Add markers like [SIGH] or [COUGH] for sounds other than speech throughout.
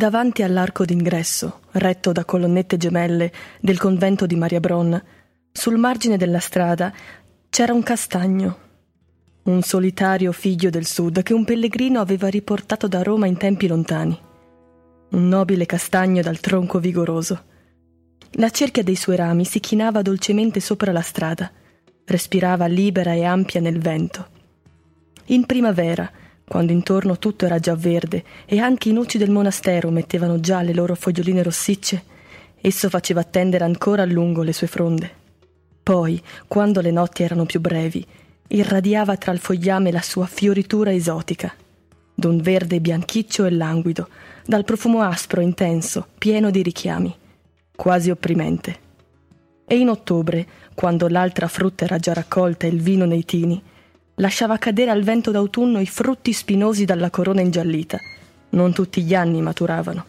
Davanti all'arco d'ingresso, retto da colonnette gemelle del convento di Maria Bron, sul margine della strada c'era un castagno, un solitario figlio del sud che un pellegrino aveva riportato da Roma in tempi lontani. Un nobile castagno dal tronco vigoroso. La cerchia dei suoi rami si chinava dolcemente sopra la strada, respirava libera e ampia nel vento. In primavera, quando intorno tutto era già verde e anche i nuci del monastero mettevano già le loro foglioline rossicce, esso faceva attendere ancora a lungo le sue fronde. Poi, quando le notti erano più brevi, irradiava tra il fogliame la sua fioritura esotica, d'un verde bianchiccio e languido, dal profumo aspro, intenso, pieno di richiami, quasi opprimente. E in ottobre, quando l'altra frutta era già raccolta e il vino nei tini, lasciava cadere al vento d'autunno i frutti spinosi dalla corona ingiallita. Non tutti gli anni maturavano.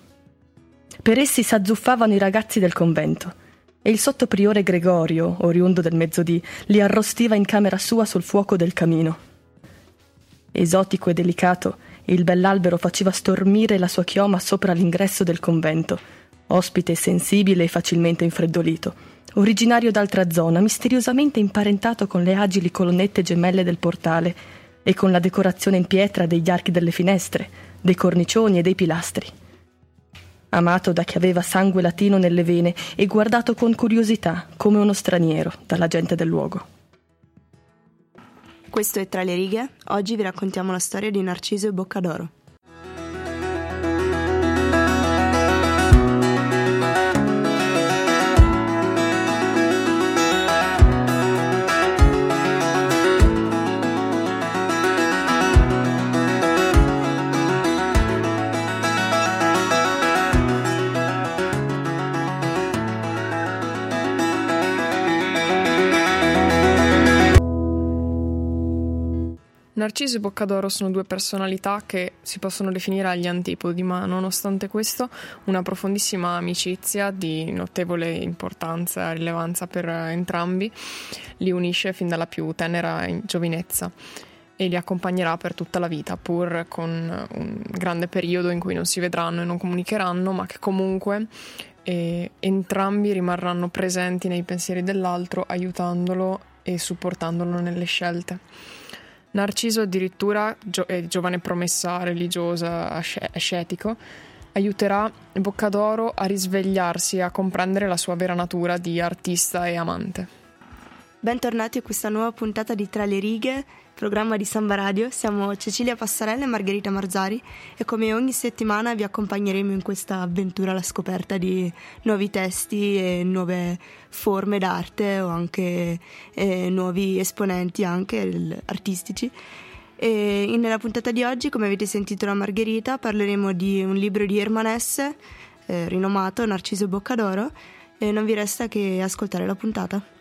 Per essi s'azzuffavano i ragazzi del convento e il sottopriore Gregorio, oriundo del mezzodì, li arrostiva in camera sua sul fuoco del camino. Esotico e delicato, il bell'albero faceva stormire la sua chioma sopra l'ingresso del convento, ospite sensibile e facilmente infreddolito originario d'altra zona, misteriosamente imparentato con le agili colonnette gemelle del portale e con la decorazione in pietra degli archi delle finestre, dei cornicioni e dei pilastri. Amato da chi aveva sangue latino nelle vene e guardato con curiosità come uno straniero dalla gente del luogo. Questo è Tra le righe. Oggi vi raccontiamo la storia di Narciso e Boccadoro. Narciso e Boccadoro sono due personalità che si possono definire agli antipodi, ma nonostante questo una profondissima amicizia di notevole importanza e rilevanza per entrambi li unisce fin dalla più tenera giovinezza e li accompagnerà per tutta la vita, pur con un grande periodo in cui non si vedranno e non comunicheranno, ma che comunque eh, entrambi rimarranno presenti nei pensieri dell'altro, aiutandolo e supportandolo nelle scelte. Narciso addirittura, gio- è giovane promessa religiosa, ascetico, aiuterà Boccadoro a risvegliarsi e a comprendere la sua vera natura di artista e amante. Bentornati a questa nuova puntata di Tra le righe, programma di Samba Radio. Siamo Cecilia Passarella e Margherita Marzari e come ogni settimana vi accompagneremo in questa avventura alla scoperta di nuovi testi e nuove forme d'arte o anche eh, nuovi esponenti anche artistici. E nella puntata di oggi, come avete sentito da Margherita, parleremo di un libro di Ermanesse, eh, rinomato Narciso Boccadoro, e non vi resta che ascoltare la puntata.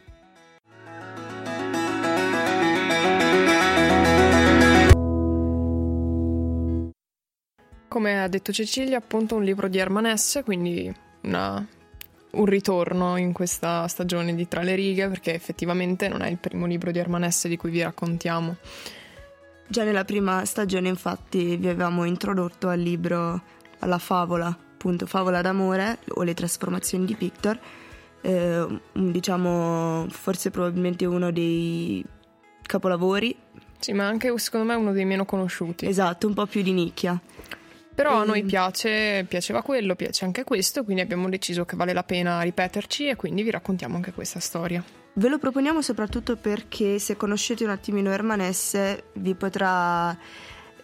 Come ha detto Cecilia, appunto un libro di Ermanesse, quindi una, un ritorno in questa stagione di Tra le righe, perché effettivamente non è il primo libro di Ermanesse di cui vi raccontiamo. Già nella prima stagione, infatti, vi avevamo introdotto al libro, alla favola, appunto, Favola d'amore o le trasformazioni di Pictor, eh, diciamo, forse probabilmente uno dei capolavori. Sì, ma anche secondo me uno dei meno conosciuti. Esatto, un po' più di nicchia. Però a noi piace, piaceva quello, piace anche questo, quindi abbiamo deciso che vale la pena ripeterci e quindi vi raccontiamo anche questa storia. Ve lo proponiamo soprattutto perché se conoscete un attimino Ermanesse vi potrà,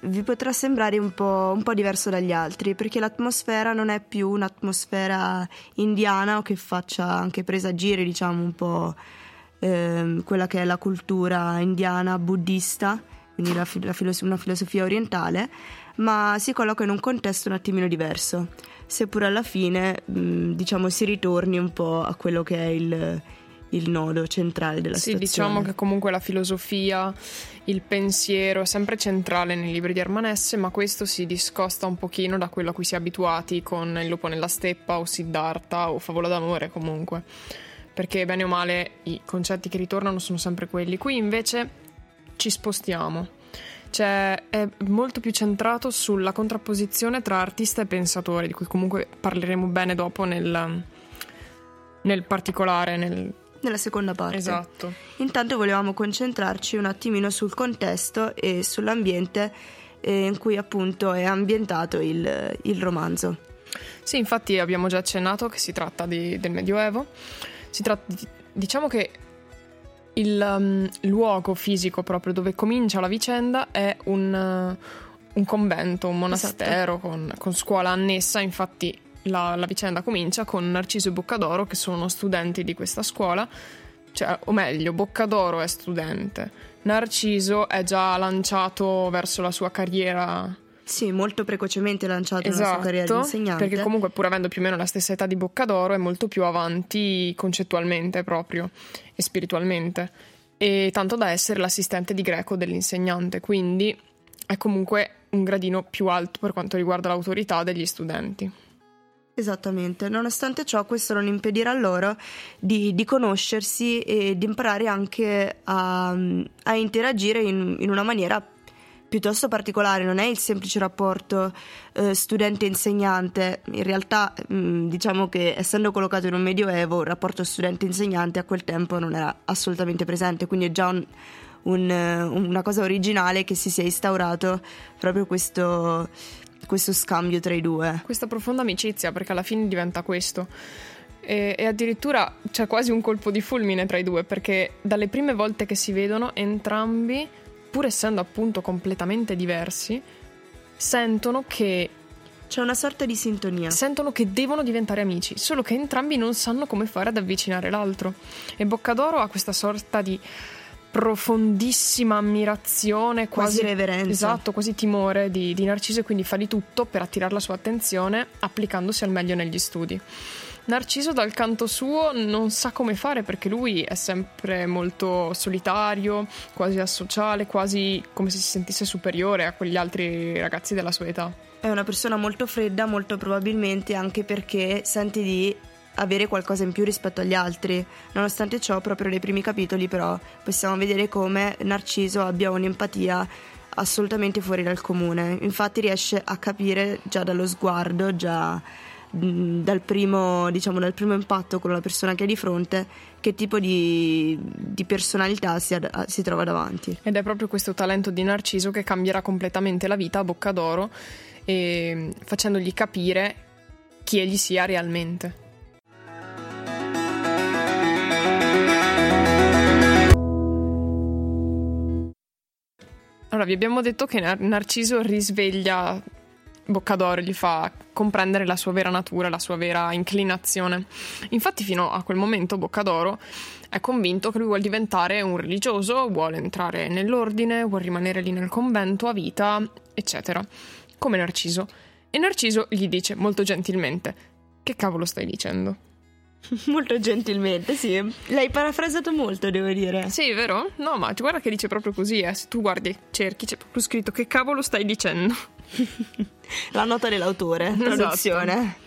vi potrà sembrare un po', un po', diverso dagli altri, perché l'atmosfera non è più un'atmosfera indiana o che faccia anche presagire, diciamo, un po' eh, quella che è la cultura indiana buddista, quindi la, la filos- una filosofia orientale ma si colloca in un contesto un attimino diverso, seppur alla fine mh, diciamo si ritorni un po' a quello che è il, il nodo centrale della sì, situazione. Sì, diciamo che comunque la filosofia, il pensiero è sempre centrale nei libri di Armanesse, ma questo si discosta un pochino da quello a cui si è abituati con Il lupo nella steppa o Siddhartha o Favola d'amore comunque. Perché bene o male i concetti che ritornano sono sempre quelli. Qui invece ci spostiamo cioè, è molto più centrato sulla contrapposizione tra artista e pensatore, di cui comunque parleremo bene dopo nel, nel particolare, nel... nella seconda parte. Esatto. Intanto volevamo concentrarci un attimino sul contesto e sull'ambiente eh, in cui appunto è ambientato il, il romanzo. Sì, infatti abbiamo già accennato che si tratta di, del Medioevo. Si tratta di, diciamo che il um, luogo fisico proprio dove comincia la vicenda è un, uh, un convento, un monastero esatto. con, con, scuola annessa, infatti la, la, vicenda comincia con Narciso e Boccadoro che sono studenti di questa scuola, cioè, o meglio, Boccadoro è studente, Narciso è già lanciato verso la sua carriera sì, molto precocemente lanciato esatto, nella sua carriera di insegnante. Perché comunque, pur avendo più o meno la stessa età di Boccadoro, è molto più avanti concettualmente proprio e spiritualmente. E tanto da essere l'assistente di greco dell'insegnante, quindi è comunque un gradino più alto per quanto riguarda l'autorità degli studenti. Esattamente, nonostante ciò questo non impedirà loro di, di conoscersi e di imparare anche a, a interagire in, in, una maniera piuttosto particolare, non è il semplice rapporto eh, studente-insegnante, in realtà mh, mm, diciamo che essendo collocato in un medioevo il rapporto studente-insegnante a quel tempo non era assolutamente presente, quindi è già un, un, una cosa originale che si sia instaurato proprio questo, questo scambio tra i due. Questa profonda amicizia, perché alla fine diventa questo. E, e, addirittura c'è quasi un colpo di fulmine tra i due, perché dalle prime volte che si vedono entrambi pur essendo appunto completamente diversi, sentono che c'è una sorta di sintonia. Sentono che devono diventare amici, solo che entrambi non sanno come fare ad avvicinare l'altro. E Boccadoro ha questa sorta di profondissima ammirazione, quasi, quasi reverenza. Esatto, quasi timore di, di Narciso e quindi fa di tutto per attirare la sua attenzione applicandosi al meglio negli studi. Narciso dal canto suo non sa come fare perché lui è sempre molto solitario, quasi asociale, quasi come se si sentisse superiore a quegli altri ragazzi della sua età. È una persona molto fredda, molto probabilmente anche perché sente di avere qualcosa in più rispetto agli altri. Nonostante ciò, proprio nei primi capitoli però possiamo vedere come Narciso abbia un'empatia assolutamente fuori dal comune. Infatti riesce a capire già dallo sguardo, già dal primo, diciamo, dal primo impatto con la persona che ha di fronte che tipo di, di personalità si, si, trova davanti. Ed è proprio questo talento di Narciso che cambierà completamente la vita a Boccadoro e facendogli capire chi egli sia realmente. Allora, vi abbiamo detto che Narciso risveglia Boccadoro gli fa comprendere la sua vera natura, la sua vera inclinazione. Infatti, fino a quel momento, Boccadoro è convinto che lui vuole diventare un religioso, vuole entrare nell'ordine, vuole rimanere lì nel convento a vita, eccetera, come Narciso. E Narciso gli dice molto gentilmente: Che cavolo stai dicendo? [LAUGHS] molto gentilmente, sì. L'hai parafrasato molto, devo dire. Sì, vero? No, ma guarda che dice proprio così, eh. Se tu guardi, cerchi, c'è proprio scritto che cavolo stai dicendo. [LAUGHS] La nota dell'autore, esatto. traduzione. Esatto.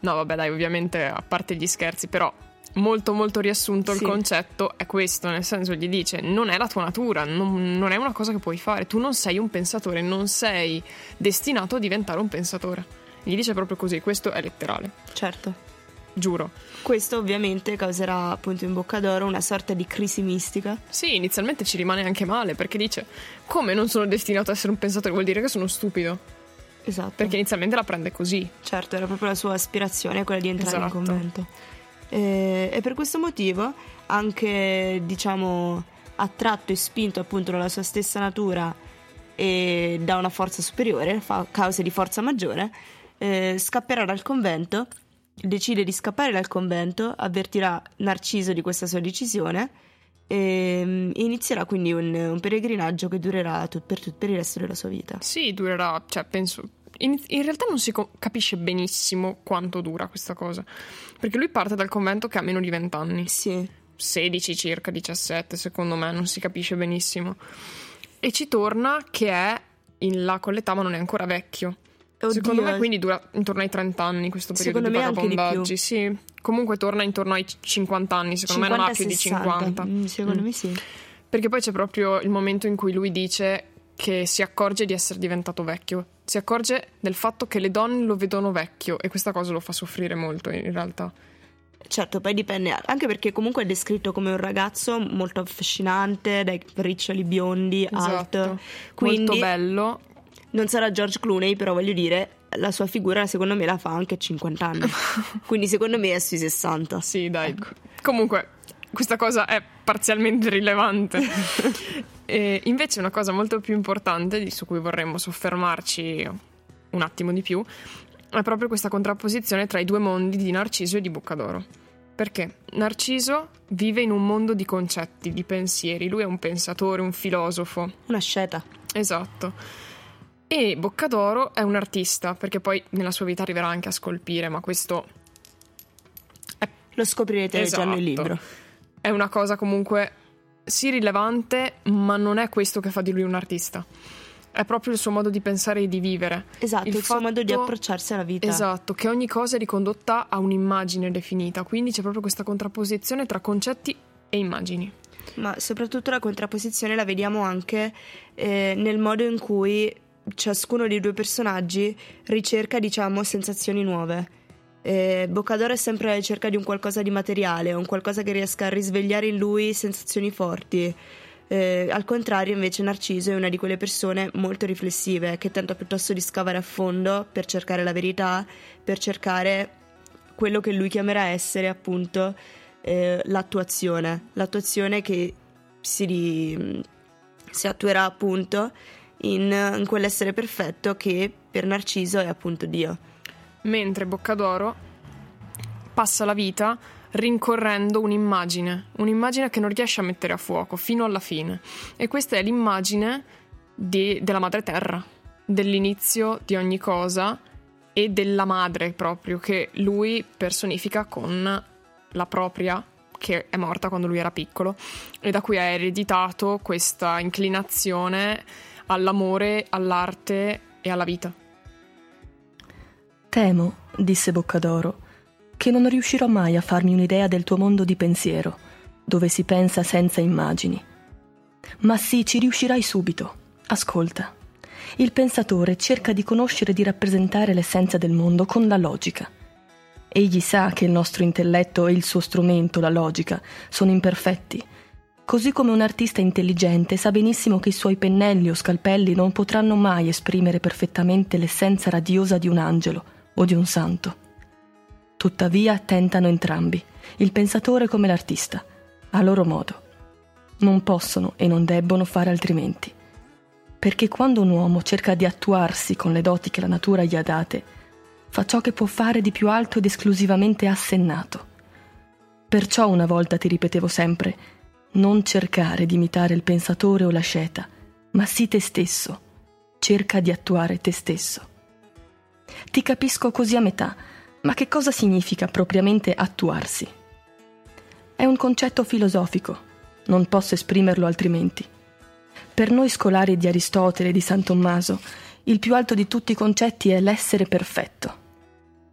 No, vabbè, dai, ovviamente, a parte gli scherzi, però molto molto riassunto sì. il concetto è questo, nel senso gli dice non è la tua natura, non, non, è una cosa che puoi fare, tu non sei un pensatore, non sei destinato a diventare un pensatore. Gli dice proprio così, questo è letterale. Certo giuro. Questo ovviamente causerà appunto in Boccadoro una sorta di crisi mistica. Sì, inizialmente ci rimane anche male perché dice come non sono destinato a essere un pensatore, vuol dire che sono stupido. Esatto. Perché inizialmente la prende così. Certo, era proprio la sua aspirazione quella di entrare esatto. in convento. E, e per questo motivo, anche diciamo attratto e spinto appunto dalla sua stessa natura e da una forza superiore, fa cause di forza maggiore, eh, scapperà dal convento decide di scappare dal convento, avvertirà Narciso di questa sua decisione e mm, inizierà quindi un, un peregrinaggio che durerà tut, per, tut, per il resto della sua vita. Sì, durerà, cioè penso in, in, realtà non si co- capisce benissimo quanto dura questa cosa. Perché lui parte dal convento che ha meno di 20 anni. Sì. 16 circa, 17 secondo me, non si capisce benissimo. E ci torna che è in là con l'età ma non è ancora vecchio. Oddio. Secondo me quindi dura intorno ai 30 anni questo periodo secondo di vagabondaggi. Sì, comunque torna intorno ai 50 anni, secondo 50, me non ha più 60. di 50. Mm, secondo mm. me sì. Perché poi c'è proprio il momento in cui lui dice che si accorge di essere diventato vecchio, si accorge del fatto che le donne lo vedono vecchio e questa cosa lo fa soffrire molto in realtà. Certo, poi dipende, anche perché comunque è descritto come un ragazzo molto affascinante, dai riccioli biondi, esatto. alto. Quindi molto bello. Non sarà George Clooney, però voglio dire, la sua figura secondo me la fa anche a 50 anni. [LAUGHS] Quindi secondo me è sui 60. Sì, dai. Ecco. Comunque, questa cosa è parzialmente rilevante. [LAUGHS] e invece una cosa molto più importante, su cui vorremmo soffermarci un attimo di più, è proprio questa contrapposizione tra i due mondi di Narciso e di Boccadoro. Perché Narciso vive in un mondo di concetti, di pensieri, lui è un pensatore, un filosofo. Una sceta. Esatto. E Boccadoro è un artista, perché poi nella sua vita arriverà anche a scolpire, ma questo... È... Lo scoprirete esatto. leggendo il libro. È una cosa comunque sì rilevante, ma non è questo che fa di lui un artista è proprio il suo modo di pensare e di vivere. Esatto, il, il suo modo di approcciarsi alla vita. Esatto, che ogni cosa è ricondotta a un'immagine definita, quindi c'è proprio questa contrapposizione tra concetti e immagini. Ma soprattutto la contrapposizione la vediamo anche eh, nel modo in cui ciascuno dei due personaggi ricerca, diciamo, sensazioni nuove. Boccadoro è sempre alla ricerca di un qualcosa di materiale, un qualcosa che riesca a risvegliare in lui sensazioni forti. Eh, al contrario, invece, Narciso è una di quelle persone molto riflessive che tenta piuttosto di scavare a fondo per cercare la verità, per cercare quello che lui chiamerà essere appunto eh, l'attuazione, l'attuazione che si, si attuerà appunto in, in quell'essere perfetto che per Narciso è appunto Dio. Mentre Boccadoro passa la vita rincorrendo un'immagine, un'immagine che non riesce a mettere a fuoco fino alla fine. E questa è l'immagine di, della madre terra, dell'inizio di ogni cosa e della madre proprio, che lui personifica con la propria che è morta quando lui era piccolo e da cui ha ereditato questa inclinazione all'amore, all'arte e alla vita. Temo, disse Boccadoro, che non riuscirò mai a farmi un'idea del tuo mondo di pensiero, dove si pensa senza immagini. Ma sì, ci riuscirai subito. Ascolta. Il pensatore cerca di conoscere e di rappresentare l'essenza del mondo con la logica. Egli sa che il nostro intelletto e il suo strumento, la logica, sono imperfetti, così come un artista intelligente sa benissimo che i suoi pennelli o scalpelli non potranno mai esprimere perfettamente l'essenza radiosa di un angelo o di un santo. Tuttavia tentano entrambi, il pensatore come l'artista, a loro modo. Non possono e non debbono fare altrimenti. Perché quando un uomo cerca di attuarsi con le doti che la natura gli ha date, fa ciò che può fare di più alto ed esclusivamente assennato. Perciò una volta ti ripetevo sempre, non cercare di imitare il pensatore o la sceta, ma sii te stesso, cerca di attuare te stesso. Ti capisco così a metà, ma che cosa significa propriamente attuarsi? È un concetto filosofico, non posso esprimerlo altrimenti. Per noi scolari di Aristotele e di San Tommaso, il più alto di tutti i concetti è l'essere perfetto.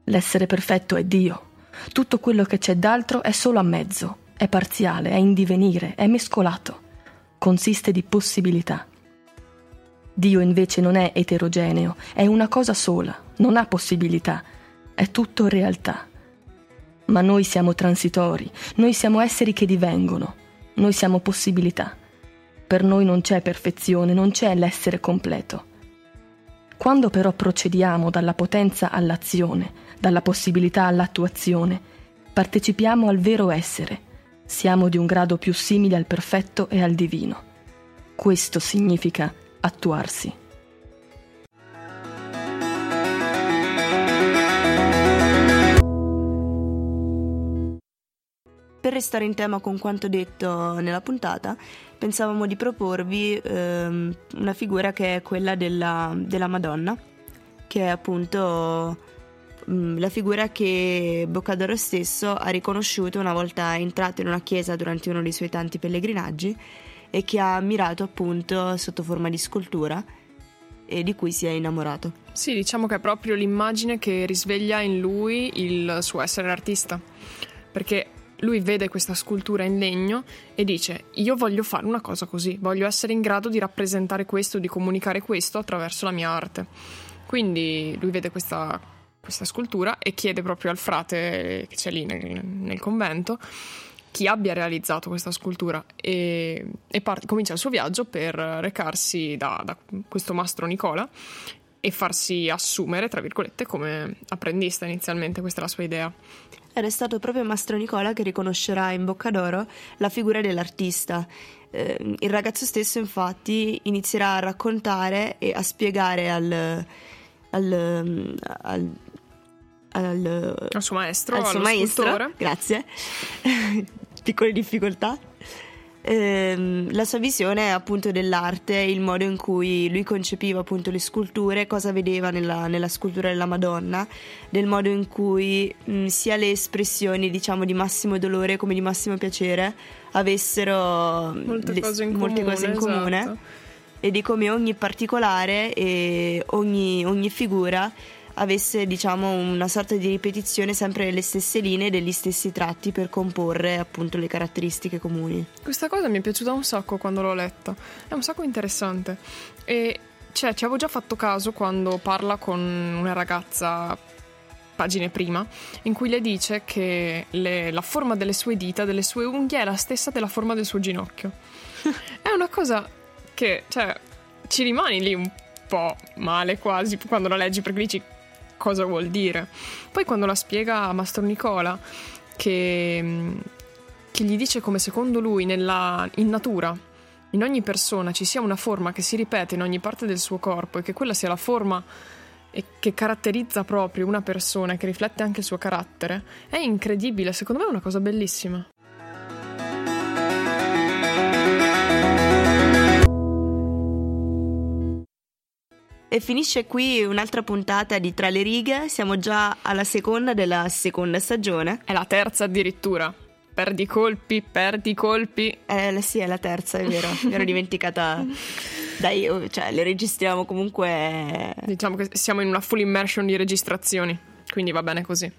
L'essere perfetto è Dio. Tutto quello che c'è d'altro è solo a mezzo, è parziale, è in divenire, è mescolato, consiste di possibilità. Dio invece non è eterogeneo, è una cosa sola, non ha possibilità, è tutto realtà. Ma noi siamo transitori, noi siamo esseri che divengono, noi siamo possibilità. Per noi non c'è perfezione, non c'è l'essere completo. Quando però procediamo dalla potenza all'azione, dalla possibilità all'attuazione, partecipiamo al vero essere, siamo di un grado più simile al perfetto e al divino. Questo significa attuarsi. Per restare in tema con quanto detto nella puntata, pensavamo di proporvi ehm, una figura che è quella della, della Madonna, che è appunto mm, la figura che Boccadoro stesso ha riconosciuto una volta entrato in una chiesa durante uno dei suoi tanti pellegrinaggi e che ha ammirato appunto sotto forma di scultura e di cui si è innamorato. Sì, diciamo che è proprio l'immagine che risveglia in lui il suo essere artista, perché lui vede questa scultura in legno e dice io voglio fare una cosa così, voglio essere in grado di rappresentare questo, di comunicare questo attraverso la mia arte. Quindi lui vede questa, questa scultura e chiede proprio al frate che c'è lì nel, nel convento chi abbia realizzato questa scultura e, e part- comincia il suo viaggio per recarsi da, da questo mastro Nicola e farsi assumere, tra virgolette, come apprendista inizialmente, questa è la sua idea. Ed è stato proprio Mastro Nicola che riconoscerà in Boccadoro la figura dell'artista. Eh, il ragazzo stesso, infatti, inizierà a raccontare e a spiegare al, al, al al, al, suo maestro, al suo maestro, grazie, [LAUGHS] piccole difficoltà, ehm, la sua visione appunto dell'arte, il modo in cui lui concepiva appunto le sculture, cosa vedeva nella, nella scultura della Madonna, del modo in cui mh, sia le espressioni diciamo di massimo dolore come di massimo piacere avessero molte le, cose in molte comune, cose in comune. Esatto. e di come ogni particolare e ogni, ogni figura avesse diciamo una sorta di ripetizione sempre delle stesse linee degli stessi tratti per comporre appunto le caratteristiche comuni. Questa cosa mi è piaciuta un sacco quando l'ho letta, è un sacco interessante e cioè, ci avevo già fatto caso quando parla con una ragazza pagine prima, in cui le dice che le, la forma delle sue dita, delle sue unghie è la stessa della forma del suo ginocchio. [LAUGHS] è una cosa che, cioè, ci rimani lì un po' male quasi quando la leggi perché dici cosa vuol dire. Poi quando la spiega a Mastro Nicola, che, che gli dice come secondo lui nella, in natura, in ogni persona ci sia una forma che si ripete in ogni parte del suo corpo e che quella sia la forma che caratterizza proprio una persona e che riflette anche il suo carattere, è incredibile, secondo me è una cosa bellissima. E finisce qui un'altra puntata di Tra le righe, siamo già alla seconda della seconda stagione. È la terza addirittura. Perdi colpi, perdi colpi. Eh sì, è la terza, è vero, mi ero dimenticata. [LAUGHS] Dai, oh, cioè, le registriamo comunque... Diciamo che siamo in una full immersion di registrazioni, quindi va bene così.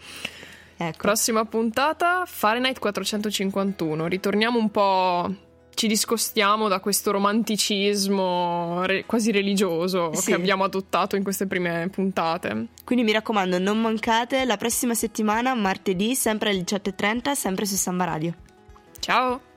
Ecco. Prossima puntata, Fahrenheit 451. Ritorniamo un po' ci discostiamo da questo romanticismo re- quasi religioso sì. che abbiamo adottato in queste prime puntate. Quindi mi raccomando, non mancate la prossima settimana, martedì, sempre alle 18.30, sempre su Samba Radio. Ciao!